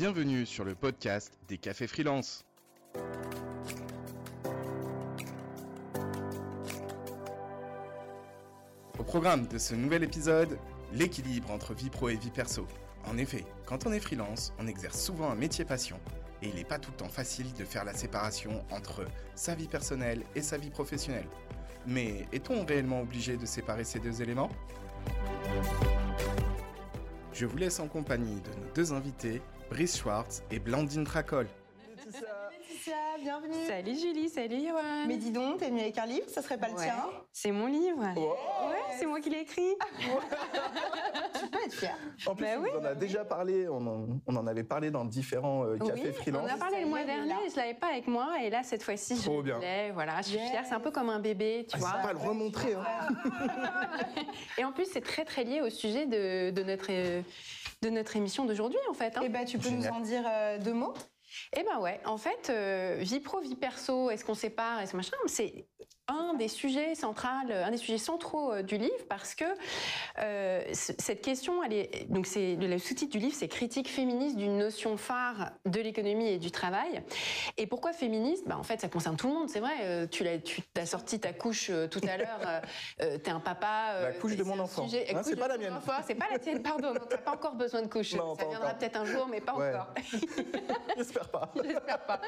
Bienvenue sur le podcast des cafés freelance. Au programme de ce nouvel épisode, l'équilibre entre vie pro et vie perso. En effet, quand on est freelance, on exerce souvent un métier passion et il n'est pas tout le temps facile de faire la séparation entre sa vie personnelle et sa vie professionnelle. Mais est-on réellement obligé de séparer ces deux éléments? Je vous laisse en compagnie de nos deux invités, Brice Schwartz et Blandine Tracol. Laetitia, bienvenue. Salut Julie, salut Johan. Mais dis donc, t'es venu avec un livre, ça serait pas le tien C'est mon livre. Ouais, c'est moi qui l'ai écrit. Tu peux être fière. En plus, Bah on en a déjà parlé, on en, on en avait parlé dans différents euh, cafés oui, freelance. on a parlé le mois dernier, je l'avais pas avec moi et là cette fois-ci je l'ai. Voilà, je suis Yes. fière, c'est un peu comme un bébé, tu Ah, vois. pas le remontrer. Hein. Et en plus c'est très très lié au sujet de, de notre euh, de notre émission d'aujourd'hui en fait. hein. Eh ben, tu peux Génial. nous en dire euh, deux mots? Eh ben ouais, en fait, euh, vie pro, vie perso, est-ce qu'on sépare, est-ce machin, c'est un des sujets centrales, un des sujets centraux euh, du livre parce que euh, cette question, elle est donc c'est le sous-titre du livre, c'est critique féministe d'une notion phare de l'économie et du travail. Et pourquoi féministe? Bah en fait, ça concerne tout le monde, c'est vrai. euh, tu l'as, tu t'as sorti ta couche euh, tout à l'heure. t'es un papa. La couche de mon enfant. Hein, couche c'est pas la mienne. C'est pas la tienne, pardon. Non, t'as pas encore besoin de couche. Non, ça viendra peut-être un jour, mais pas Ouais. encore. J'espère pas. J'espère pas.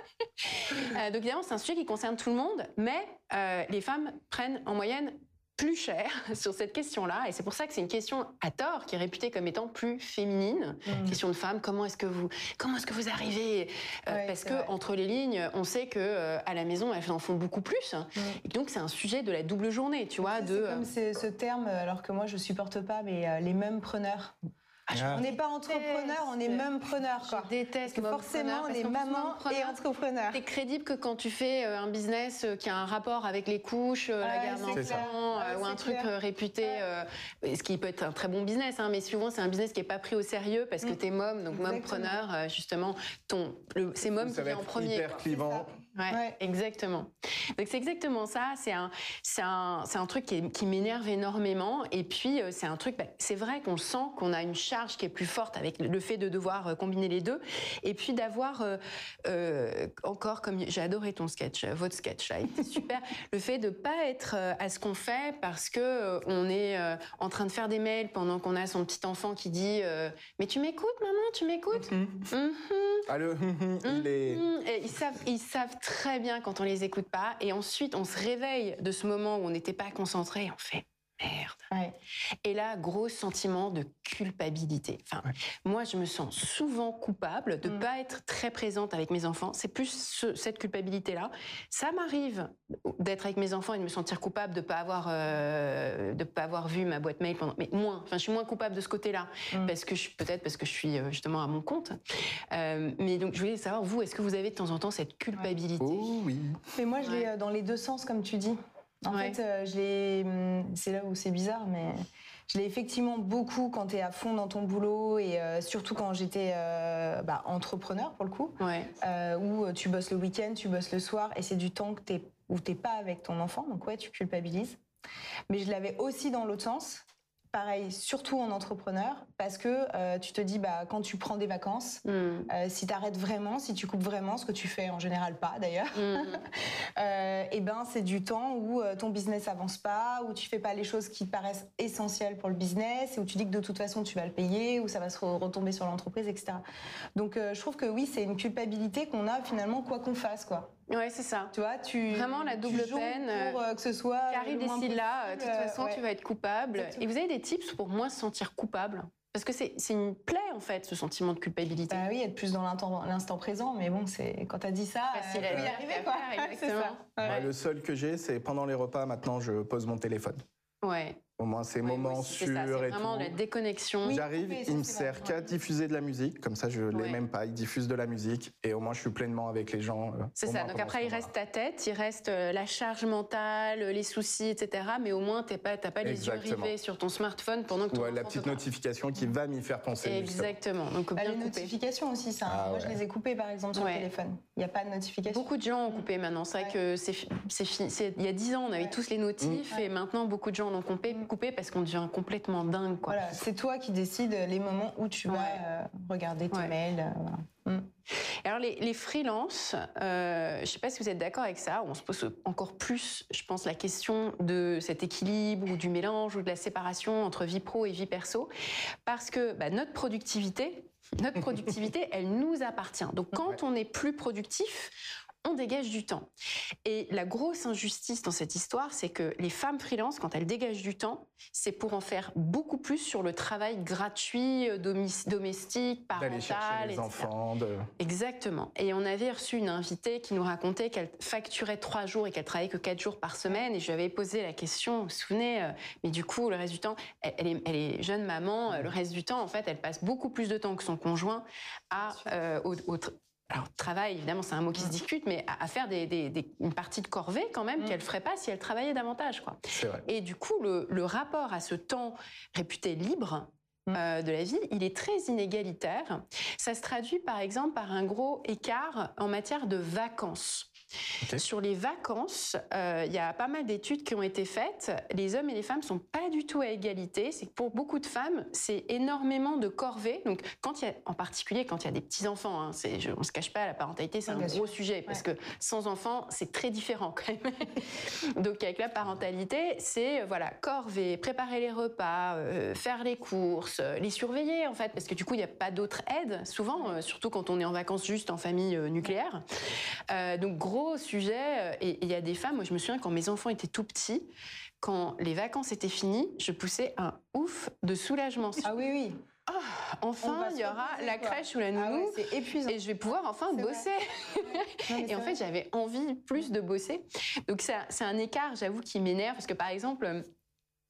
Donc évidemment, c'est un sujet qui concerne tout le monde, mais euh, les femmes prennent en moyenne plus cher sur cette question-là, et c'est pour ça que c'est une question à tort qui est réputée comme étant plus féminine. Question de femme, comment est-ce que vous, comment est-ce que vous arrivez Euh, Parce que vrai. entre les lignes, on sait que euh, à la maison, elles en font beaucoup plus, et donc c'est un sujet de la double journée, tu vois, C'est de. comme ce terme, alors que moi je supporte pas, mais les mêmes preneurs. Ah. On n'est pas entrepreneur, on est même preneur quoi. Je déteste Parce que forcément, on est maman et entrepreneur. T'es crédible que quand tu fais euh, un business euh, qui a un rapport avec les couches, euh, la garde d'enfants, ou un truc clair. réputé, euh, ce qui peut être un très bon business, hein, mais souvent c'est un business qui est pas pris au sérieux parce que Mm. t'es mom, donc Exactement. mompreneur, euh, justement, ton, le- c'est mom qui vient en être premier. hyper clivant. Ouais, Ouais. exactement. Donc c'est exactement ça. C'est un, c'est un, c'est un truc qui, m'énerve énormément. Et puis euh, c'est un truc. bah, c'est vrai qu'on sent qu'on a une charge qui est plus forte avec le fait de devoir euh, combiner les deux. Et puis d'avoir euh, euh, encore comme j'ai adoré ton sketch, votre sketch là, il était super. le fait de pas être à ce qu'on fait parce que euh, on est euh, en train de faire des mails pendant qu'on a son petit enfant qui dit euh, mais tu m'écoutes maman, tu m'écoutes? Ah, le et ils savent, ils savent très bien quand on les écoute pas. Et ensuite, on se réveille de ce moment où on n'était pas concentré. et On fait merde. Ouais. Et là, gros sentiment de culpabilité. Enfin, moi, je me sens souvent coupable de Mm. pas être très présente avec mes enfants. C'est plus ce- cette culpabilité-là. Ça m'arrive d'être avec mes enfants et de me sentir coupable de pas avoir euh, de pas avoir vu ma boîte mail pendant. Mais moins. Enfin, je suis moins coupable de ce côté-là Mm. parce que je suis peut-être parce que je suis euh, justement à mon compte. Euh, mais donc, je voulais savoir vous, est-ce que vous avez de temps en temps cette culpabilité? Oh oui. Mais moi je l'ai Ouais. dans les deux sens comme tu dis. En Ouais. fait, euh, je l'ai. hum, C'est là où c'est bizarre, mais je l'ai effectivement beaucoup quand tu es à fond dans ton boulot et euh, surtout quand j'étais euh, bah, entrepreneur pour le coup. Ouais. où tu bosses le week-end, tu bosses le soir, et c'est du temps que t'es, où t'es pas avec ton enfant, donc ouais, tu culpabilises. Mais je l'avais aussi dans l'autre sens, pareil, surtout en entrepreneur, parce que euh, tu te dis, bah, quand tu prends des vacances, Mm. euh, si tu arrêtes vraiment, si tu coupes vraiment, ce que tu fais en général pas d'ailleurs, Mm. euh, et ben c'est du temps où ton business avance pas, où tu fais pas les choses qui te paraissent essentielles pour le business, et où tu dis que de toute façon tu vas le payer, où ça va se re- retomber sur l'entreprise, etc. Donc je trouve que oui, c'est une culpabilité qu'on a finalement quoi qu'on fasse, quoi. Ouais, c'est ça. Tu vois, tu Vraiment la double peine, pour euh, que ce soit Carrie le moins décide là, euh, de toute façon, euh, ouais. tu vas être coupable. Exactement. Et vous avez des tips pour moins se sentir coupable? Parce que c'est c'est une plaie, en fait, ce sentiment de culpabilité. Bah oui, être plus dans l'instant l'instant présent, mais bon, c'est quand t'as dit ça, Facile euh, à dire quoi. faire, ça. exactement. Ouais. Moi, le seul que j'ai, c'est pendant les repas, maintenant, je pose mon téléphone. Ouais. Au moins, c'est Ouais, moments sûrs et vraiment tout. la déconnexion. Oui. J'arrive, il me sert vrai. qu'à diffuser de la musique, comme ça je l'ai Ouais. même pas. Il diffuse de la musique et au moins je suis pleinement avec les gens. euh, C'est ça. Donc après, il reste ta tête, il reste euh, la charge mentale, les soucis, etc. Mais au moins, t'es pas, t'as pas les yeux rivés sur ton smartphone pendant que ton Ouais, la petite notification qui va m'y faire penser. justement. Exactement. Donc Bah, bien les couper. notifications aussi, ça. Ah Moi, je les ai coupées par exemple sur Ouais. le téléphone. Il n'y a pas de notification. Beaucoup de gens ont coupé maintenant. C'est vrai que c'est Il y a dix ans, on avait tous les notifs Mm. et maintenant beaucoup de gens en ont coupé. Couper parce qu'on devient complètement dingue. Quoi. Voilà, c'est toi qui décides les moments où tu vas Ouais. euh, regarder tes Ouais. mails. euh, voilà. Mm. Alors les, les freelances, euh, je ne sais pas si vous êtes d'accord avec ça, on se pose encore plus, je pense, la question de cet équilibre ou du mélange ou de la séparation entre vie pro et vie perso, parce que bah, notre productivité, notre productivité, elle nous appartient. Donc quand on est plus productif, on dégage du temps. Et la grosse injustice dans cette histoire, c'est que les femmes freelance, quand elles dégagent du temps, c'est pour en faire beaucoup plus sur le travail gratuit, euh, domestique, parental, D'aller chercher les etc. enfants. De... Exactement. Et on avait reçu une invitée qui nous racontait qu'elle facturait trois jours et qu'elle travaillait que quatre jours par semaine. Et je lui avais posé la question, vous vous souvenez, euh, mais du coup, le reste du temps, elle, elle est, elle est jeune maman, euh, le reste du temps, en fait, elle passe beaucoup plus de temps que son conjoint à, euh, au, alors, travail, évidemment, c'est un mot qui se discute, mais à, à faire des, des- des- une partie de corvée quand même Mm. qu'elle ferait pas si elle travaillait davantage. Quoi. Vrai. Et du coup, le, le rapport à ce temps réputé libre Mm. euh, de la vie, il est très inégalitaire. Ça se traduit par exemple par un gros écart en matière de vacances. Sur les vacances, euh, il y a pas mal d'études qui ont été faites. Les hommes et les femmes sont pas du tout à égalité. C'est que pour beaucoup de femmes, c'est énormément de corvées. Donc, quand il y a, en particulier quand il y a des petits enfants, hein, je, on se cache pas, la parentalité c'est Oui, un gros sujet parce que sans enfants, c'est très différent quand même. Donc, avec la parentalité, c'est voilà corvée, préparer les repas, euh, faire les courses, euh, les surveiller en fait, parce que du coup, il n'y a pas d'autre aide souvent, euh, surtout quand on est en vacances juste en famille nucléaire. Donc gros sujet. euh, Et il y a des femmes, moi je me souviens quand mes enfants étaient tout petits, quand les vacances étaient finies, je poussais un ouf de soulagement. Ah oui, oui. On Enfin, il y aura la quoi. crèche ou la Ah nounou. ouais, c'est épuisant. et je vais pouvoir enfin bosser. Non, Et en vrai. fait, j'avais envie plus de bosser. Donc, c'est un- écart, j'avoue, qui m'énerve. Parce que, par exemple, euh,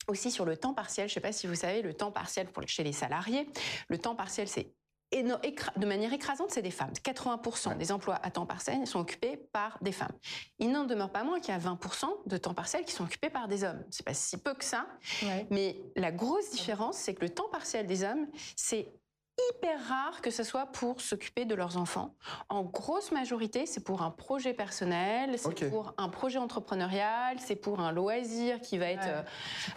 aussi sur le temps partiel, je ne sais pas si vous savez, le temps partiel pour, chez les salariés, le temps partiel, c'est de manière écrasante, c'est des femmes. 80% des emplois à temps partiel sont occupés par des femmes. Il n'en demeure pas moins qu'il y a 20% de temps partiel qui sont occupés par des hommes. C'est pas si peu que ça, Ouais. mais la grosse différence, c'est que le temps partiel des hommes, c'est hyper rare que ce soit pour s'occuper de leurs enfants. En grosse majorité, c'est pour un projet personnel, c'est pour un projet entrepreneurial, c'est pour un loisir qui va être Ouais. euh,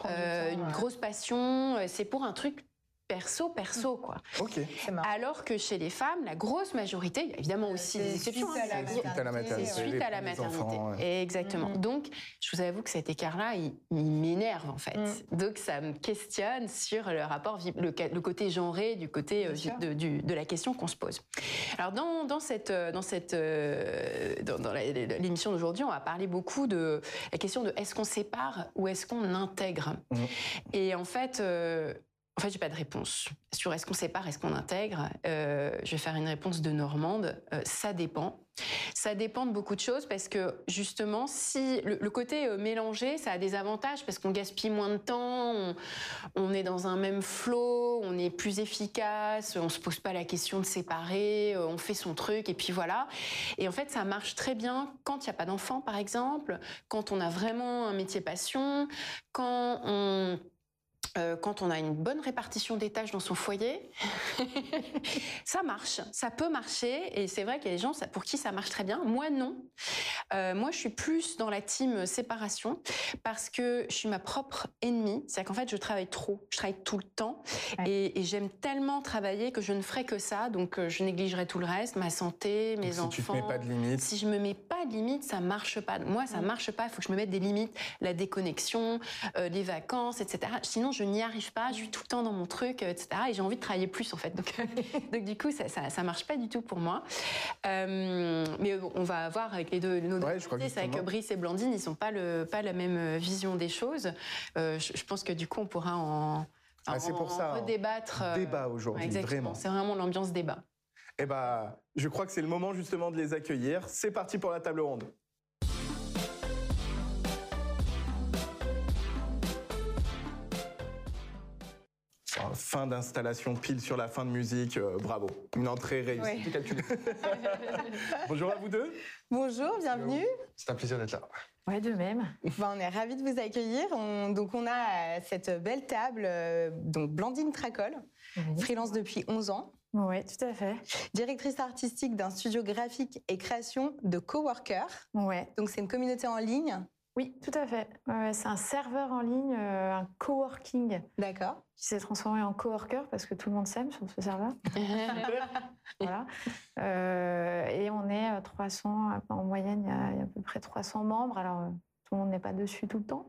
euh, temps, une ouais. grosse passion, euh, c'est pour un truc perso, perso, quoi. Ok. C'est marrant. Alors que chez les femmes, la grosse majorité, il y a évidemment aussi C'est des exceptions. suite à hein, la c'est- Suite à la maternité. c'est suite à la maternité. enfants, ouais. Exactement. Mhm. Donc, je vous avoue que cet écart-là, il, il m'énerve en fait. Mhm. Donc, ça me questionne sur le rapport, le, côté genré du côté euh, de, du- de la question qu'on se pose. Alors, dans, dans cette, euh, dans cette, euh, dans, dans la- l'émission d'aujourd'hui, on va parler beaucoup de la question de est-ce qu'on sépare ou est-ce qu'on intègre? Mhm. Et en fait. euh, en fait, j'ai pas de réponse sur est-ce qu'on sépare, est-ce qu'on intègre. Euh, je vais faire une réponse de Normande. Euh, ça dépend. Ça dépend de beaucoup de choses parce que justement, si le, côté euh, mélangé, ça a des avantages parce qu'on gaspille moins de temps, on, est dans un même flot, on est plus efficace, on se pose pas la question de séparer, on fait son truc et puis voilà. Et en fait, ça marche très bien quand il n'y a pas d'enfant, par exemple, quand on a vraiment un métier passion, quand on euh, quand on a une bonne répartition des tâches dans son foyer, ça marche, ça peut marcher. Et c'est vrai qu'il y a des gens pour qui ça marche très bien. Moi, non. Euh, moi, je suis plus dans la team séparation parce que je suis ma propre ennemie. C'est-à-dire qu'en fait, je travaille trop, je travaille tout le temps. Ouais. Et, et j'aime tellement travailler que je ne ferai que ça. Donc, euh, je négligerai tout le reste, ma santé, mes Donc, si enfants. tu te mets pas de limites, Si je me mets pas de limites, ça marche pas. Moi, ça Mm. marche pas. Il faut que je me mette des limites, la déconnexion, euh, les vacances, etc. Sinon, je n'y arrive pas. Je suis tout le temps dans mon truc, euh, etc. Et j'ai envie de travailler plus, en fait. Donc, donc du coup, ça, ça, ça marche pas du tout pour moi. Euh, mais bon, on va voir avec les deux. Nos deux Ouais, je c'est avec Brice et Blandine, ils sont pas le pas la même euh, vision des choses. Euh, je, je pense que du coup, on pourra en Ah, c'est pour ça, hein. redébattre. débat aujourd'hui, exactement. vraiment. C'est vraiment l'ambiance débat. Eh ben, je crois que c'est le moment justement de les accueillir. C'est parti pour la table ronde. Fin d'installation, pile sur la fin de musique, euh, bravo. Une entrée réussie. Ouais. Tout calculé. Bonjour à vous deux. Bonjour, bienvenue. C'est un plaisir d'être là. Ouais, de même. Ben, on est ravis de vous accueillir. On- donc, on a euh, cette belle table, euh, donc Blandine Tracol, freelance depuis 11 ans, Ouais, tout à fait. directrice artistique d'un studio graphique et création de coworker. Ouais, Donc, c'est une communauté en ligne Oui, tout à fait. C'est un serveur en ligne, euh, un coworking D'accord. qui s'est transformé en coworker parce que tout le monde s'aime sur ce serveur. voilà. Euh, et on est euh, 300, en moyenne, il y, a, il y a à peu près 300 membres. Alors, euh, tout le monde n'est pas dessus tout le temps.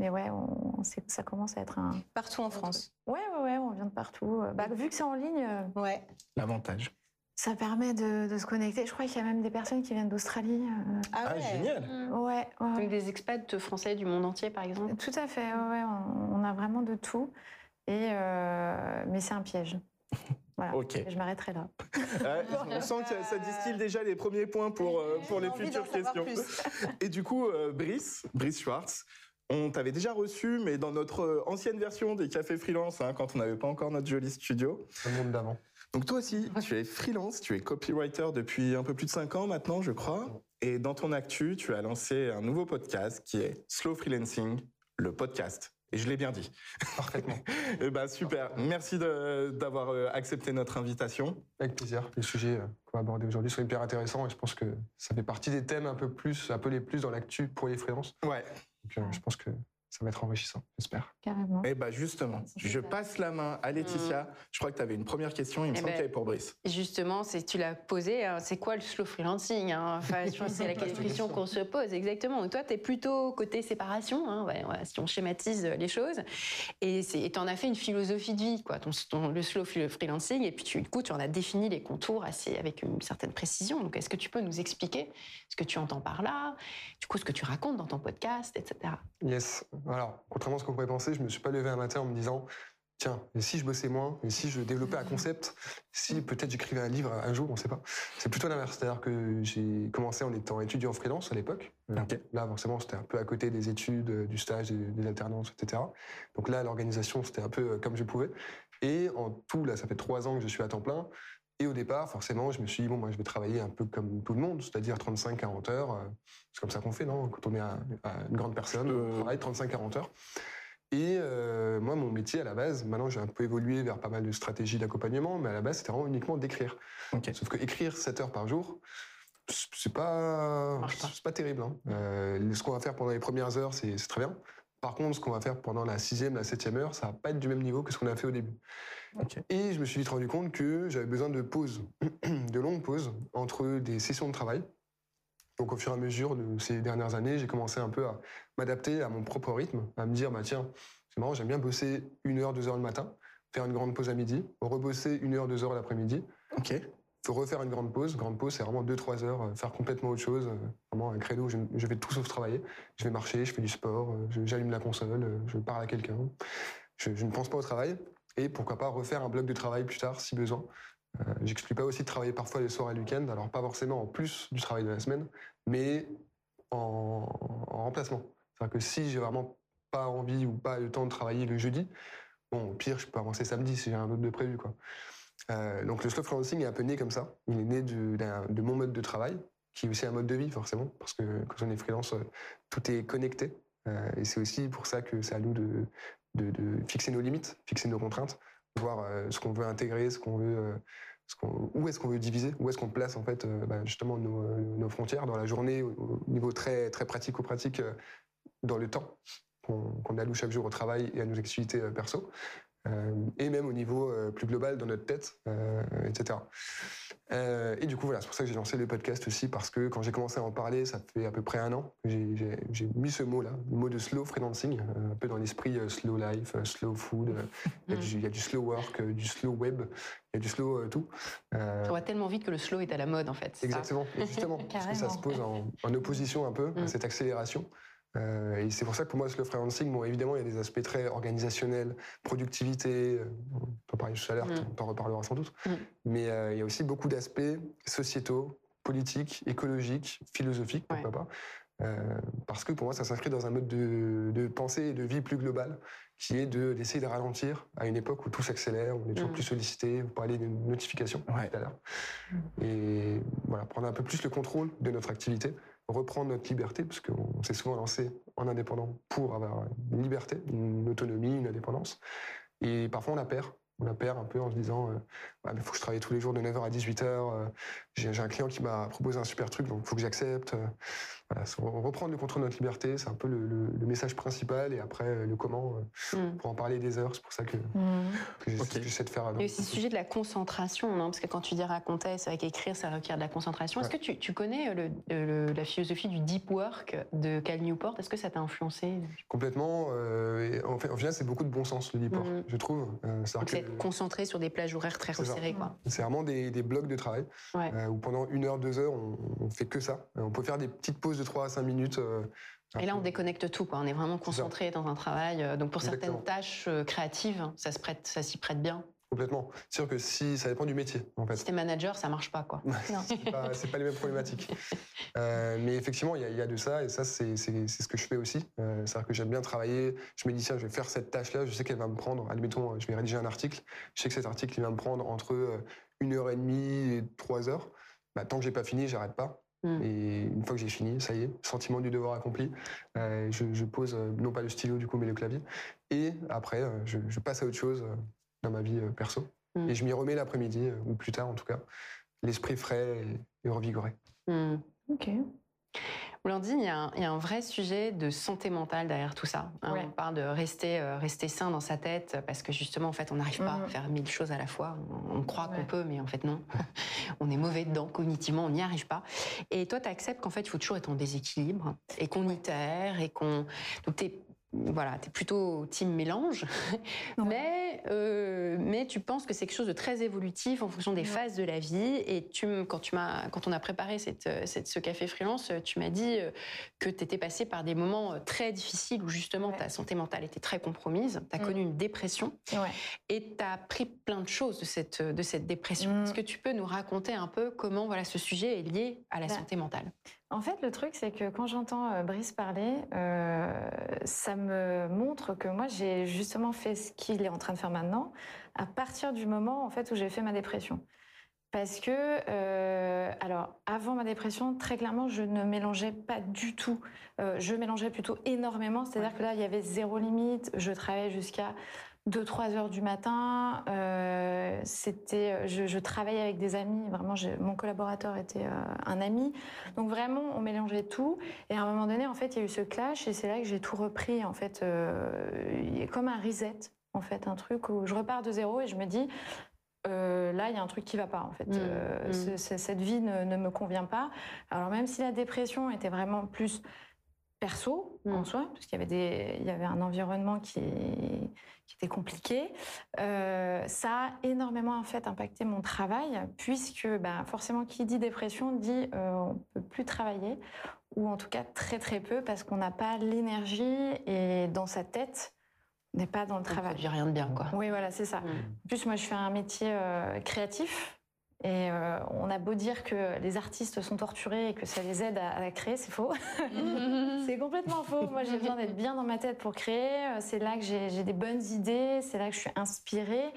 Mais ouais, on, c'est- ça commence à être un. Partout en France. Ouais, ouais, ouais, on vient de partout. Euh, Bah, vu que c'est en ligne, euh, Ouais. L'avantage. Ça permet de, de se connecter. Je crois qu'il y a même des personnes qui viennent d'Australie. euh, Ah, ouais. génial. Ouais, ouais, ouais. Donc des expats français du monde entier, par exemple. Tout à fait, ouais, on, on a vraiment de tout. Et euh, mais c'est un piège. Voilà. Je m'arrêterai là. Ouais, on sent que ça distille déjà les premiers points pour, euh, pour les futures questions. Et du coup, euh, Brice, Brice Schwartz, on t'avait déjà reçu, mais dans notre ancienne version des cafés freelance, hein, quand on n'avait pas encore notre joli studio. Le monde d'avant. Donc toi aussi, tu es freelance, tu es copywriter depuis un peu plus de 5 ans maintenant, je crois. Et dans ton actu, tu as lancé un nouveau podcast qui est Slow Freelancing, le podcast. Et je l'ai bien dit. Parfaitement. Eh ben super. Merci d'avoir euh, accepté notre invitation. Avec plaisir. Les sujets euh, qu'on va aborder aujourd'hui sont hyper intéressants et je pense que ça fait partie des thèmes un peu plus, un peu les plus dans l'actu pour les freelances. Ouais. Donc euh, je pense que ça va être enrichissant, j'espère. Carrément. Eh ben justement, je passe la main à Laetitia. Je crois que tu avais une première question, il me Eh semble ben, qu'elle est pour Brice. Et Justement, c'est tu l'as posé. hein, c'est quoi le slow freelancing hein? Enfin, je pense que c'est la question qu'on se pose exactement. Donc toi, tu es plutôt côté séparation, hein, ouais, ouais, si on schématise les choses. Et tu en as fait une philosophie de vie, quoi, ton, ton- le slow fre- freelancing. Et puis tu, du coup, tu en as défini les contours assez avec une certaine précision. Donc est-ce que tu peux nous expliquer ce que tu entends par là, du coup, ce que tu racontes dans ton podcast, etc. Yes. Alors, contrairement à ce qu'on pourrait penser, je me suis pas levé un matin en me disant tiens, et si je bossais moins, et si je développais un concept, si peut-être j'écrivais un livre un jour, on sait pas. C'est plutôt l'inverse. C'est-à-dire que j'ai commencé en étant étudiant freelance à l'époque. Là, forcément, c'était un peu à côté des études, du stage, des, des alternances, etc. Donc là, l'organisation, c'était un peu euh, comme je pouvais. Et en tout, là, ça fait trois ans que je suis à temps plein. Et au départ, forcément, je me suis dit, bon, moi, je vais travailler un peu comme tout le monde, c'est-à-dire 35-40 heures. euh, C'est comme ça qu'on fait, non Quand on est à, à une grande personne, on travaille 35-40 heures. Et euh, moi, mon métier à la base, maintenant j'ai un peu évolué vers pas mal de stratégies d'accompagnement, mais à la base, c'était vraiment uniquement d'écrire. Sauf que écrire 7 heures par jour, c'est pas, pas. c'est pas terrible. hein. Euh, ce qu'on va faire pendant les premières heures, c'est c'est très bien. Par contre, ce qu'on va faire pendant la sixième, la septième heure, ça va pas être du même niveau que ce qu'on a fait au début. Et je me suis vite rendu compte que j'avais besoin de pauses, de longues pauses entre des sessions de travail. Donc au fur et à mesure de ces dernières années, j'ai commencé un peu à m'adapter à mon propre rythme, à me dire, bah tiens, c'est marrant, j'aime bien bosser une heure, deux heures le matin, faire une grande pause à midi, rebosser une heure, deux heures l'après-midi, Ok. faut refaire une grande pause. Grande pause, c'est vraiment 2-3 heures, euh, faire complètement autre chose. euh, Vraiment un credo, je, je vais tout sauf travailler. Je vais marcher, je fais du sport, euh, j'allume la console, je parle à quelqu'un. Je, je ne pense pas au travail. Et pourquoi pas refaire un bloc de travail plus tard, si besoin. Euh, J'exclus pas aussi de travailler parfois les soirs et le week-end, alors pas forcément en plus du travail de la semaine, mais en, en remplacement. C'est-à-dire que si j'ai vraiment pas envie ou pas le temps de travailler le jeudi, bon, au pire, je peux avancer samedi si j'ai un autre de prévu, quoi. Euh, donc le slow freelancing est un peu né comme ça. Il est né de, mon mode de travail, qui est aussi un mode de vie forcément, parce que quand on est freelance, euh, tout est connecté. Euh, et c'est aussi pour ça que à nous de, de, fixer nos limites, fixer nos contraintes, voir euh, ce qu'on veut intégrer, ce qu'on veut, euh, où est-ce qu'on veut diviser, où est-ce qu'on place en fait euh, bah, justement nos, frontières dans la journée, au, au niveau très très pratico-pratique, dans le temps qu'on alloue chaque jour au travail et à nos activités perso. Euh, et même au niveau euh, plus global dans notre tête, euh, etc. Et du coup, voilà, c'est pour ça que j'ai lancé le podcast aussi, parce que quand j'ai commencé à en parler, ça fait à peu près un an j'ai- mis ce mot-là, le mot de slow freelancing, un peu dans l'esprit slow life, slow food. euh, Il y, a du- il y a du slow work, du slow web, il y a du slow tout. Ça va tellement vite que le slow est à la mode, en fait. ça Exactement, et justement, parce que ça se pose en, en opposition un peu à Mm. cette accélération. Euh, et c'est pour ça que pour moi, le freelancing, bon, évidemment, il y a des aspects très organisationnels, productivité, euh, on en parlait tout à l'heure, Mm. on t'en reparlera sans doute, Mm. mais euh, il y a aussi beaucoup d'aspects sociétaux, politiques, écologiques, philosophiques, pourquoi pas. Euh, parce que pour moi, ça s'inscrit dans un mode de, de pensée et de vie plus global, qui est de- d'essayer de ralentir à une époque où tout s'accélère, on est toujours Mm. plus sollicité, vous parlez de notifications Ouais. tout à l'heure. Et voilà, prendre un peu plus le contrôle de notre activité, reprendre notre liberté, parce qu'on s'est souvent lancé en indépendant pour avoir une liberté, une autonomie, une indépendance. Et parfois on la perd. On la perd un peu en se disant il faut que je travaille tous les jours de 9h à 18h. euh, J'ai j'ai un client qui m'a proposé un super truc, donc il faut que j'accepte. Euh, voilà, reprendre le contrôle de notre liberté, c'est un peu le, le- le message principal. Et après, euh, le comment, euh, Mm. pour en parler des heures, c'est pour ça que, que j'essaie- de faire. Il y a aussi le sujet de la concentration, non? Parce que quand tu dis raconter, c'est vrai qu'écrire, ça requiert de la concentration. Est-ce que tu, tu connais le- le- la philosophie du deep work de Cal Newport? Est-ce que ça t'a influencé? Complètement. euh, et en fait, en final, c'est beaucoup de bon sens, le deep work, Mhm. je trouve. Euh, c'est que- être concentré sur des plages horaires très resserrées, quoi. C'est vraiment des, des blocs de travail Ouais. euh, où pendant une heure, deux heures, on, on fait que ça. Euh, on peut faire des petites pauses de 3 à 5 minutes. euh, Et là, on déconnecte tout, quoi. On est vraiment concentré dans un travail. euh, Donc, pour certaines tâches euh, créatives, ça se prête, ça s'y prête bien. Complètement. C'est sûr que si ça dépend du métier, en fait. Si t'es manager, ça marche pas, quoi. c'est pas, pas les mêmes problématiques. Euh, mais effectivement, il y, a- il y a de ça, et ça, c'est c'est- c'est ce que je fais aussi. Euh, C'est-à-dire que j'aime bien travailler. Je me dis, tiens, je vais faire cette tâche-là, je sais qu'elle va me prendre, admettons, je vais rédiger un article. Je sais que cet article, il va me prendre entre une heure et demie et trois heures. Bah, tant que j'ai pas fini, j'arrête pas. Mm. Et une fois que j'ai fini, ça y est, sentiment du devoir accompli. Euh, je, je pose euh, non pas le stylo du coup, mais le clavier. Et après, euh, je, je passe à autre chose euh, dans ma vie euh, perso. Mm. Et je m'y remets l'après-midi, euh, ou plus tard en tout cas, l'esprit frais et, et revigoré. Hmm. Ok. Blandine, il y, a un, il y a un vrai sujet de santé mentale derrière tout ça. hein. Ouais. On parle de rester, euh, rester sain dans sa tête parce que justement, en fait, on n'arrive pas à faire mille choses à la fois. On, on croit qu'on peut, mais en fait, non. on est mauvais dedans, cognitivement, on n'y arrive pas. Et toi, tu acceptes qu'en fait, il faut toujours être en déséquilibre et qu'on itère et qu'on. Donc, tu voilà, es plutôt team mélange, Ouais. mais, euh, mais tu penses que c'est quelque chose de très évolutif en fonction des Ouais. phases de la vie. Et tu, quand, tu m'as, quand on a préparé cette, euh, cette- ce café freelance, euh, tu m'as dit que tu étais passé par des moments très difficiles où justement Ouais. ta santé mentale était très compromise, tu as Mm. connu une dépression et tu as appris plein de choses de cette, de cette dépression. Mm. Est-ce que tu peux nous raconter un peu comment voilà, ce sujet est lié à la Bah, santé mentale? En fait, le truc, c'est que quand j'entends euh, Brice parler, euh, ça me montre que moi, j'ai justement fait ce qu'il est en train de faire maintenant à partir du moment en fait où j'ai fait ma dépression. Parce que, euh, alors, avant ma dépression, très clairement, je ne mélangeais pas du tout. Euh, je mélangeais plutôt énormément. C'est-à-dire que là, il y avait zéro limite. Je travaillais jusqu'à 2-3 heures du matin. Euh, c'était, je, je travaillais avec des amis. Vraiment, mon collaborateur était euh, un ami. Donc vraiment, on mélangeait tout. Et à un moment donné, en fait, il y a eu ce clash. Et c'est là que j'ai tout repris. En fait, euh, comme un reset. En fait, un truc où je repars de zéro et je me dis, euh, là, il y a un truc qui va pas. En fait, Mm, Euh, mm. ce- ce- cette vie ne, ne me convient pas. Alors même si la dépression était vraiment plus perso en Mm. soi, parce qu'il y avait des, il y avait un environnement qui, qui était compliqué. euh, ça a énormément en fait impacté mon travail, puisque ben, forcément qui dit dépression dit euh, on peut plus travailler, ou en tout cas très très peu, parce qu'on n'a pas l'énergie et dans sa tête, on n'est pas dans le ne travail. produit rien de bien, quoi. Oui, voilà, c'est ça. Mm. En plus, moi, je fais un métier euh, créatif. Et euh, on a beau dire que les artistes sont torturés et que ça les aide à, à créer, c'est faux. c'est complètement faux. Moi, j'ai besoin d'être bien dans ma tête pour créer. C'est là que j'ai des bonnes idées. C'est là que je suis inspirée.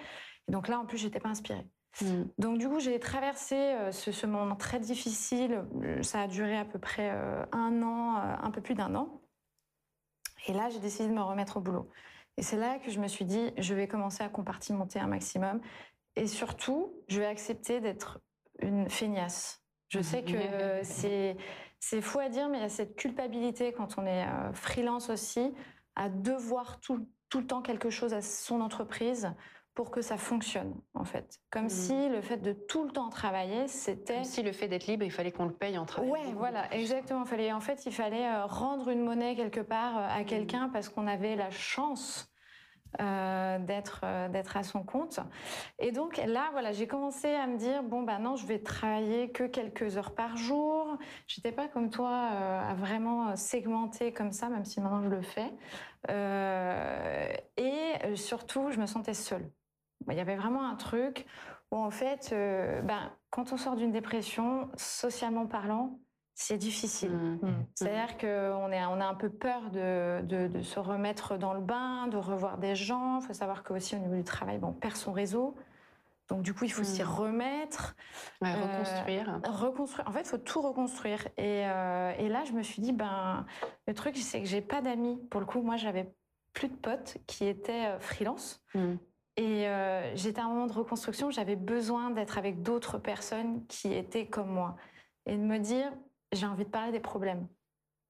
Et donc là, en plus, j'étais pas inspirée. Mm. Donc du coup, j'ai traversé euh, ce, ce moment très difficile. Ça a duré à peu près euh, un an, un peu plus d'un an. Et là, j'ai décidé de me remettre au boulot. Et c'est là que je me suis dit, je vais commencer à compartimenter un maximum. Et surtout, je vais accepter d'être une feignasse. Je sais que c'est c'est fou à dire, mais il y a cette culpabilité quand on est euh, freelance aussi, à devoir tout, tout le temps quelque chose à son entreprise pour que ça fonctionne, en fait. Comme Mm. si le fait de tout le temps travailler, c'était... Comme si le fait d'être libre, il fallait qu'on le paye en travaillant. Ouais, voilà, exactement. Fallait, en fait, il fallait euh, rendre une monnaie quelque part euh, à quelqu'un parce qu'on avait la chance euh, d'être euh, d'être à son compte. Et donc là, voilà, j'ai commencé à me dire bon bah non, je vais travailler que quelques heures par jour. J'étais pas comme toi euh, à vraiment segmenter comme ça, même si maintenant je le fais. Et surtout, je me sentais seule. Il y avait vraiment un truc où en fait, ben, quand on sort d'une dépression, socialement parlant, c'est difficile. Mm. C'est-à-dire qu'on est, on a un peu peur de, de- de se remettre dans le bain, de revoir des gens. Il faut savoir qu'aussi au niveau du travail, bon, on perd son réseau. Donc du coup, il faut s'y remettre, Ouais, Euh, reconstruire. En fait, il faut tout reconstruire. Et, euh, et là, je me suis dit, ben, le truc, c'est que j'ai pas d'amis. Pour le coup, moi, j'avais plus de potes qui étaient euh, freelance. Et euh, j'étais à un moment de reconstruction, j'avais besoin d'être avec d'autres personnes qui étaient comme moi. Et de me dire, j'ai envie de parler des problèmes.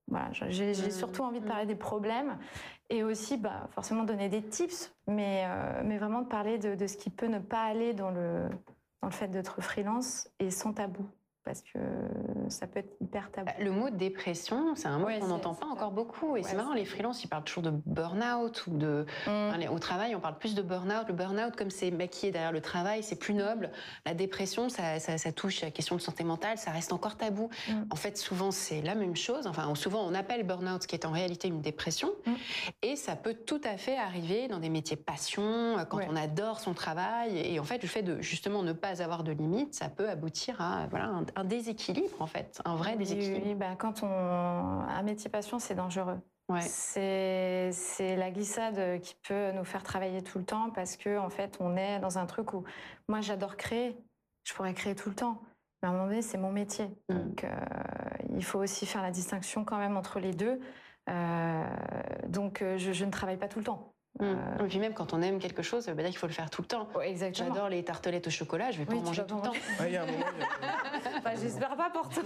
Voilà, j'ai j'ai Mm. surtout envie de Mm. parler des problèmes et aussi bah, forcément donner des tips, mais, euh, mais vraiment de parler de, de ce qui peut ne pas aller dans le, dans le fait d'être freelance et sans tabou, parce que ça peut être hyper tabou. Bah, Le mot dépression, c'est un mot Ouais, qu'on n'entend pas encore beaucoup. Et c'est marrant, les freelances, ils parlent toujours de burn-out ou de. Mm. Enfin, les- Au travail, on parle plus de burn-out. Le burn-out, comme c'est maquillé derrière le travail, c'est plus noble. La dépression, ça, ça- ça touche à la question de santé mentale, ça reste encore tabou. Mm. En fait, souvent, c'est la même chose. Enfin, souvent, on appelle burn-out ce qui est en réalité une dépression. Mm. Et ça peut tout à fait arriver dans des métiers passion, euh, quand Ouais. on adore son travail. Et en fait, le fait de justement ne pas avoir de limites, ça peut aboutir à voilà, un, un déséquilibre, en fait, un vrai déséquilibre. oui, bah, quand on un métier passion, c'est dangereux. Ouais. C'est c'est la glissade qui peut nous faire travailler tout le temps parce que en fait, on est dans un truc où moi j'adore créer, je pourrais créer tout le temps. Mais à un moment donné, c'est mon métier. Mm. Donc euh, il faut aussi faire la distinction quand même entre les deux. Euh, donc euh, je, je ne travaille pas tout le temps. Mm. Euh, Et puis même quand on aime quelque chose, ça veut pas dire qu'il faut le faire tout le temps. ouais, exactement. J'adore les tartelettes au chocolat, je vais pas Oui, en manger tout le temps. manger. Ouais, il y a un moment, il y a- Enfin, j'espère pas pour toi.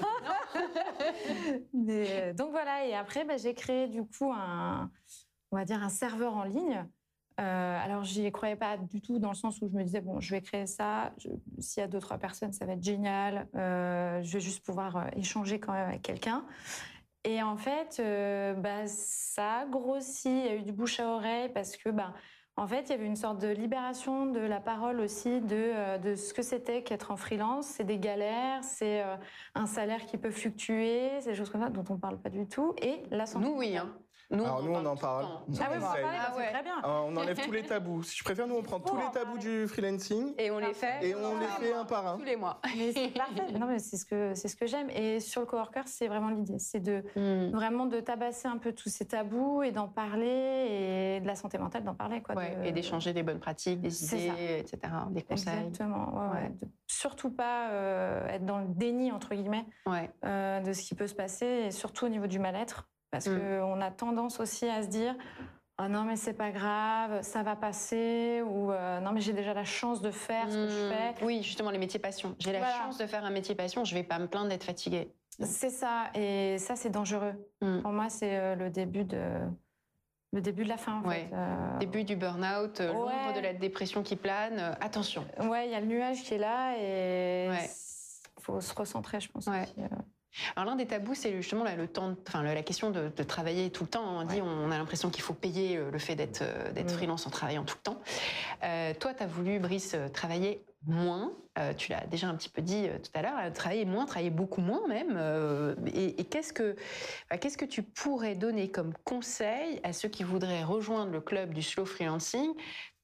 Mais, euh, donc voilà, et après, bah, j'ai créé du coup un, on va dire un serveur en ligne. Euh, alors, j'y croyais pas du tout dans le sens où je me disais, bon, je vais créer ça. S'il y a deux, trois personnes, ça va être génial. Euh, je vais juste pouvoir échanger quand même avec quelqu'un. Et en fait, euh, bah, ça a grossi. Il y a eu du bouche à oreille parce que, bah, en fait, il y avait une sorte de libération de la parole aussi, de, euh, de ce que c'était qu'être en freelance. C'est des galères, c'est euh, un salaire qui peut fluctuer, c'est des choses comme ça dont on ne parle pas du tout. Et la santé. Nous, oui. Hein. Nous, Alors, nous, on en le parle. Ah oui, on en Ah ouais. très bien. Ah, on enlève tous les tabous. Si je préfère, nous, on prend tous les tabous du freelancing Et on les fait. et on les fait un par un. tous les mois. C'est parfait. Non, mais c'est ce que c'est ce que j'aime. Et sur le coworker, c'est vraiment l'idée, c'est de Mm. vraiment de tabasser un peu tous ces tabous et d'en parler et de la santé mentale d'en parler quoi. Ouais, de- Et d'échanger des bonnes pratiques, des idées, ça. etc., des conseils. Exactement. ouais. De surtout pas euh, être dans le déni entre guillemets Ouais. euh, de ce qui peut se passer et surtout au niveau du mal-être parce Mm. qu'on a tendance aussi à se dire ah non mais c'est pas grave ça va passer ou euh, non mais j'ai déjà la chance de faire ce que je Mm. fais Oui, justement, les métiers passion. J'ai la chance de faire un métier passion, je vais pas me plaindre d'être fatiguée. c'est ça et ça c'est dangereux Mm. pour moi c'est euh, le début de le début de la fin en Ouais. fait Euh, Début du burn-out, Ouais. l'ombre de la dépression qui plane. euh, attention. ouais il y a le nuage qui est là et Ouais. il faut se recentrer je pense aussi. Alors l'un des tabous, c'est justement là, le temps, de- enfin la question de, de travailler tout le temps. On dit, on a l'impression qu'il faut payer euh, le fait d'être euh, d'être Mm. freelance en travaillant tout le temps. Euh, toi, tu as voulu, Brice, travailler moins. Euh, tu l'as déjà un petit peu dit tout à l'heure, travailler moins, travailler beaucoup moins même. euh, et et qu'est-ce que qu'est-ce que tu pourrais donner comme conseil à ceux qui voudraient rejoindre le club du slow freelancing?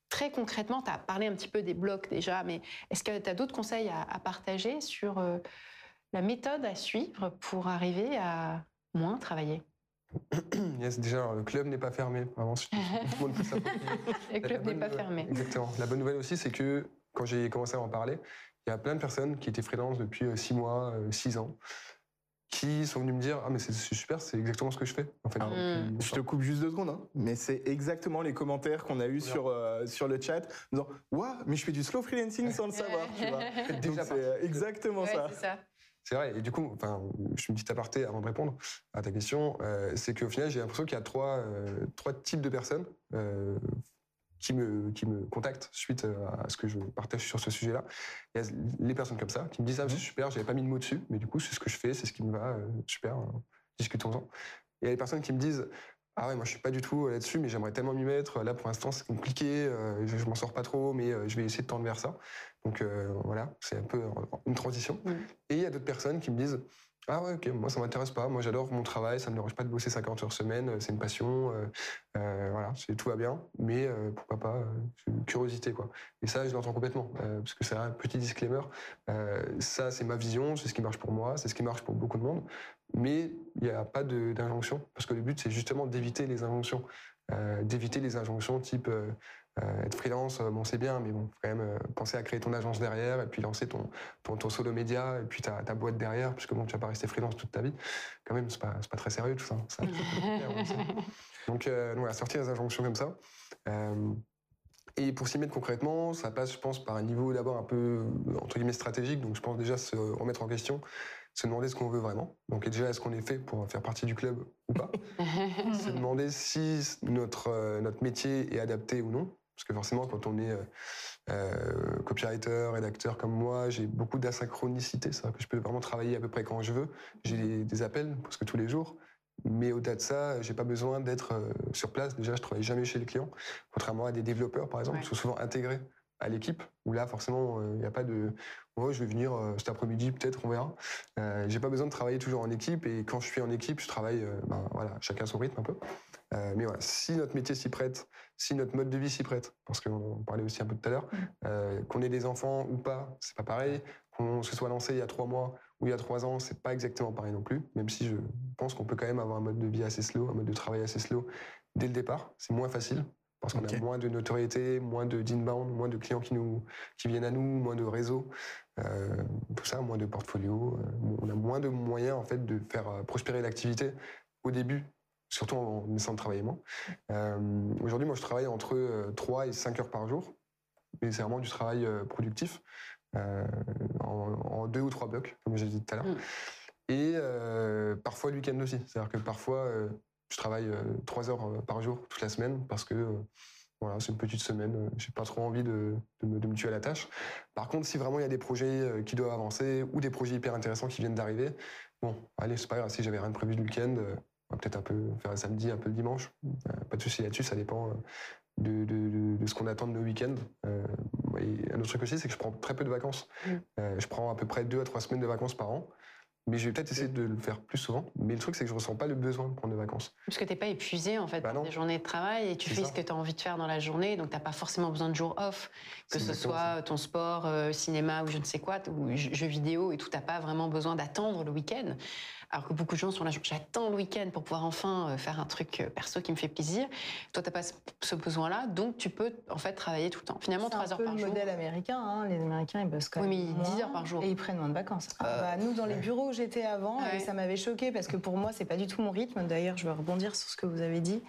Très concrètement, tu as parlé un petit peu des blocs déjà, mais est-ce que tu as d'autres conseils à, à partager sur la méthode à suivre pour arriver à moins travailler Yes, déjà, alors, le club n'est pas fermé. Vraiment, si tout le monde peut s'approprier. Le La club n'est pas nouvelle- fermé. Exactement. La bonne nouvelle aussi, c'est que quand j'ai commencé à en parler, il y a plein de personnes qui étaient freelance depuis 6 mois, 6 ans, qui sont venues me dire Ah, mais c'est super, c'est exactement ce que je fais. En fait, Ah, Je te coupe juste deux secondes, hein. mais c'est exactement les commentaires qu'on a eu sur, euh, sur le chat, en disant Waouh, mais je fais du slow freelancing sans le savoir, tu vois. Donc déjà euh, exactement Ouais, ça. C'est vrai, et du coup, enfin, je fais une petite aparté avant de répondre à ta question, euh, c'est qu'au final, j'ai l'impression qu'il y a trois, euh, trois types de personnes euh, qui, me, qui me contactent suite à ce que je partage sur ce sujet-là. Il y a les personnes comme ça qui me disent Ah, c'est super, j'avais pas mis de mots dessus, mais du coup, c'est ce que je fais, c'est ce qui me va, euh, super, euh, discutons-en. Et il y a les personnes qui me disent ah ouais, moi je suis pas du tout là-dessus, mais j'aimerais tellement m'y mettre. Là pour l'instant c'est compliqué, euh, je, je m'en sors pas trop, mais euh, je vais essayer de tendre vers ça. Donc euh, voilà, c'est un peu une transition. Mm. Et il y a d'autres personnes qui me disent ah ouais, ok, moi ça m'intéresse pas, moi j'adore mon travail, ça me dérange pas de bosser 50 heures semaine, euh, c'est une passion, euh, euh, voilà, tout va bien, mais euh, pourquoi pas, euh, c'est une curiosité quoi. Et ça je l'entends complètement, euh, parce que c'est un petit disclaimer, euh, ça c'est ma vision, c'est ce qui marche pour moi, c'est ce qui marche pour beaucoup de monde, mais il n'y a pas d'injonction, parce que le but c'est justement d'éviter les injonctions, euh, d'éviter les injonctions type euh, euh, être freelance, bon c'est bien, mais bon, faut quand même penser à créer ton agence derrière et puis lancer ton, ton, ton solo média et puis ta, ta boîte derrière, puisque bon, tu vas pas rester freelance toute ta vie. Quand même, c'est pas, pas très sérieux tout ça. Le sait. Donc, voilà, sortir des injonctions comme ça. Et pour s'y mettre concrètement, ça passe, je pense, par un niveau d'abord un peu, entre guillemets, stratégique. Donc, je pense déjà se remettre en question, se demander ce qu'on veut vraiment. Donc, déjà, est-ce qu'on est fait pour faire partie du club ou pas Se demander si notre, euh, notre métier est adapté ou non. Parce que forcément, quand on est euh, euh, copywriter, rédacteur comme moi, j'ai beaucoup d'asynchronicité. C'est-à-dire que je peux vraiment travailler à peu près quand je veux. J'ai des, des appels presque tous les jours. Mais au-delà de ça, j'ai pas besoin d'être euh, sur place. Déjà, je travaille jamais chez les clients, contrairement à des développeurs, par exemple, Ouais. qui sont souvent intégrés à l'équipe. Où là, forcément, il n'y a pas de. Ouais, je vais venir euh, cet après-midi, peut-être, on verra. Euh, j'ai pas besoin de travailler toujours en équipe. Et quand je suis en équipe, je travaille. euh, ben, voilà, chacun son rythme un peu. Euh, mais voilà, si notre métier s'y prête, si notre mode de vie s'y prête, parce qu'on parlait aussi un peu tout à l'heure, euh, qu'on ait des enfants ou pas, c'est pas pareil. Qu'on se soit lancé il y a trois mois ou il y a trois ans, c'est pas exactement pareil non plus. Même si je pense qu'on peut quand même avoir un mode de vie assez slow, un mode de travail assez slow dès le départ. C'est moins facile parce qu'on a moins de notoriété, moins de d'inbound, moins de clients qui nous qui viennent à nous, moins de réseaux, euh, tout ça, moins de portfolio. euh, on a moins de moyens en fait de faire euh, prospérer l'activité au début. Surtout en essayant de travailler moins. Euh, Aujourd'hui, moi, je travaille entre euh, 3 et 5 heures par jour. Mais c'est vraiment du travail productif euh, en, en deux ou trois blocs, comme j'ai dit tout à l'heure. Mm. Et parfois le week-end aussi. C'est-à-dire que parfois, je travaille euh, trois heures euh, par jour toute la semaine parce que euh, voilà, c'est une petite semaine. J'ai pas trop envie de, de me, de me tuer à la tâche. Par contre, si vraiment il y a des projets qui doivent avancer ou des projets hyper intéressants qui viennent d'arriver, bon, allez, c'est pas grave. Si j'avais rien de prévu le week-end, on va peut-être un peu faire un samedi, un peu le dimanche. Pas de souci là-dessus. Ça dépend. de, ce qu'on attend de nos week-ends. Euh, et un autre truc aussi, c'est que je prends très peu de vacances. Mm. Euh, je prends à peu près deux à trois semaines de vacances par an. Mais je vais peut-être essayer de le faire plus souvent. Mais le truc, c'est que je ressens pas le besoin de prendre de vacances. Parce que t'es pas épuisé en fait Bah non. tes journées de travail et tu fais ça. ce que tu as envie de faire dans la journée, donc t'as pas forcément besoin de jours off, que ce soit ton sport, euh, cinéma ou je ne sais quoi, ou jeux vidéo et tout, t'as pas vraiment besoin d'attendre le week-end. Alors que beaucoup de gens sont là, j'attends le week-end pour pouvoir enfin euh, faire un truc euh, perso qui me fait plaisir. Toi, t'as pas ce- besoin-là, donc tu peux en fait travailler tout le temps. Finalement, C'est 3 un heures peu par le jour. modèle américain. hein. Les Américains, ils bossent quand Oui, même mais 10 moins heures par jour. Et ils prennent moins de vacances. Ah, bah, nous, dans les bureaux où j'étais avant, Ouais. ça m'avait choqué parce que pour moi, c'est pas du tout mon rythme. D'ailleurs, je vais rebondir sur ce que vous avez dit.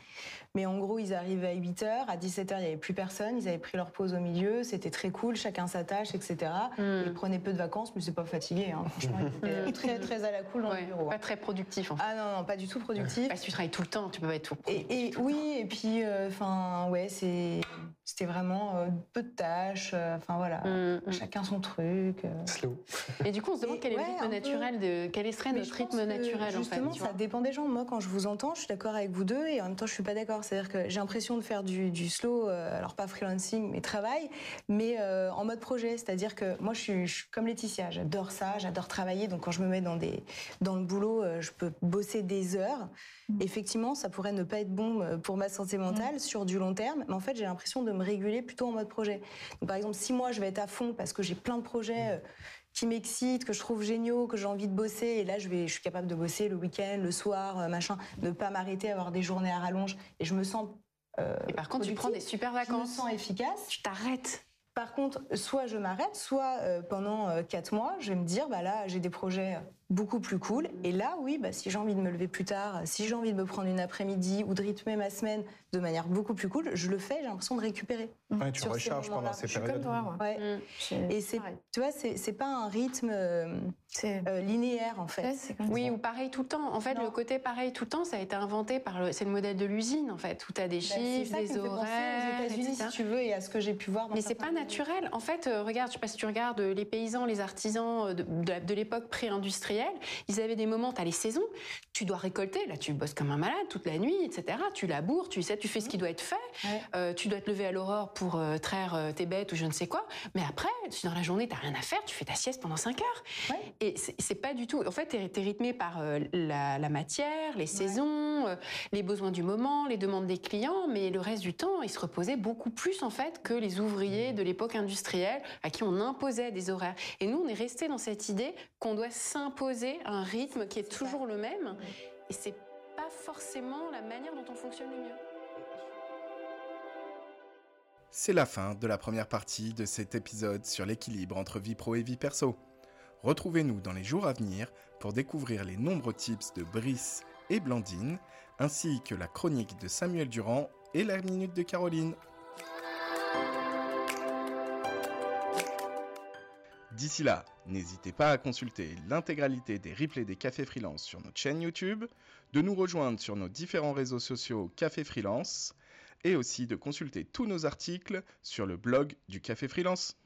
Mais en gros, ils arrivaient à 8 heures. À 17 heures, il n'y avait plus personne. Ils avaient pris leur pause au milieu. C'était très cool. Chacun sa tâche, etc. Hmm. Ils prenaient peu de vacances, mais c'est pas fatigué. hein. Franchement, ils étaient très, très à la cool dans Ouais, le bureau. pas très productif en fait. Ah non, non, pas du tout productif. Parce que tu travailles tout le temps, tu peux pas être tout productif Et, et tout oui, et puis, enfin, ouais, c'est, c'était vraiment euh, peu de tâches. euh, Enfin voilà. Hmm, hmm. chacun son truc. euh. Slow. Et du coup, on se demande Et quel est ouais, le rythme naturel de quel serait notre rythme naturel en fait. Ça dépend des gens. Moi, quand je vous entends, je suis d'accord avec vous deux, et en même temps, je suis pas d'accord. C'est-à-dire que j'ai l'impression de faire du, du slow, euh, alors pas freelancing, mais travail, mais euh, en mode projet. C'est-à-dire que moi, je suis, je suis comme Laetitia. J'adore ça, j'adore travailler. Donc, quand je me mets dans des dans le boulot, euh, je peux bosser des heures. Mm. Effectivement, ça pourrait ne pas être bon pour ma santé mentale sur du long terme, mais en fait, j'ai l'impression de me réguler plutôt en mode projet. Donc, par exemple, si moi, je vais être à fond parce que j'ai plein de projets. euh, qui m'excitent, que je trouve géniaux, que j'ai envie de bosser. Et là, je, vais, je suis capable de bosser le week-end, le soir, euh, machin, ne pas m'arrêter, avoir des journées à rallonge. Et je me sens. euh, Et par contre, tu prends des super Je me vacances. sens efficace. Tu t'arrêtes. Par contre, soit je m'arrête, soit euh, pendant euh, quatre mois, je vais me dire, bah là, j'ai des projets beaucoup plus cool. Et là, oui, bah, si j'ai envie de me lever plus tard, si j'ai envie de me prendre une après-midi ou de rythmer ma semaine de manière beaucoup plus cool, je le fais, j'ai l'impression de récupérer. Ouais, tu ces recharges pendant ces Je suis comme périodes. toi, moi. Ouais. Mm. J'ai- Et c'est, tu vois, c'est, c'est pas un rythme euh, euh, linéaire en fait. ouais, c'est comme Oui, ça. ou pareil tout le temps. En fait, Non. le côté pareil tout le temps, ça a été inventé par le. C'est le modèle de l'usine, en fait, où tu as des Bah, chiffres, des horaires, aux États-Unis, si tu veux, et à ce que j'ai pu voir. dans Mais c'est pas naturel. En fait, euh, regarde, je sais pas si tu regardes euh, les paysans, les artisans de, de l'époque pré-industrielle, ils avaient des moments, tu as les saisons, tu dois récolter, là tu bosses comme un malade toute la nuit, etc. Tu laboures, tu sais, tu fais ce qui doit être fait, Ouais. Euh, tu dois te lever à l'aurore pour euh, traire euh, tes bêtes ou je ne sais quoi. Mais après, si dans la journée, t'as rien à faire, tu fais ta sieste pendant 5 heures. Ouais. Et c'est pas du tout. En fait, t'es es rythmé par la, la matière, les saisons, les besoins du moment, les demandes des clients, mais le reste du temps, ils se reposaient beaucoup plus en fait que les ouvriers de l'époque industrielle à qui on imposait des horaires. Et nous, on est resté dans cette idée qu'on doit s'imposer un rythme qui est toujours le même. Et c'est pas forcément la manière dont on fonctionne le mieux. C'est la fin de la première partie de cet épisode sur l'équilibre entre vie pro et vie perso. Retrouvez-nous dans les jours à venir pour découvrir les nombreux tips de Brice et Blandine, ainsi que la chronique de Samuel Durand et la minute de Caroline. D'ici là, n'hésitez pas à consulter l'intégralité des replays des Cafés Freelance sur notre chaîne YouTube, de nous rejoindre sur nos différents réseaux sociaux Café Freelance et aussi de consulter tous nos articles sur le blog du Café Freelance.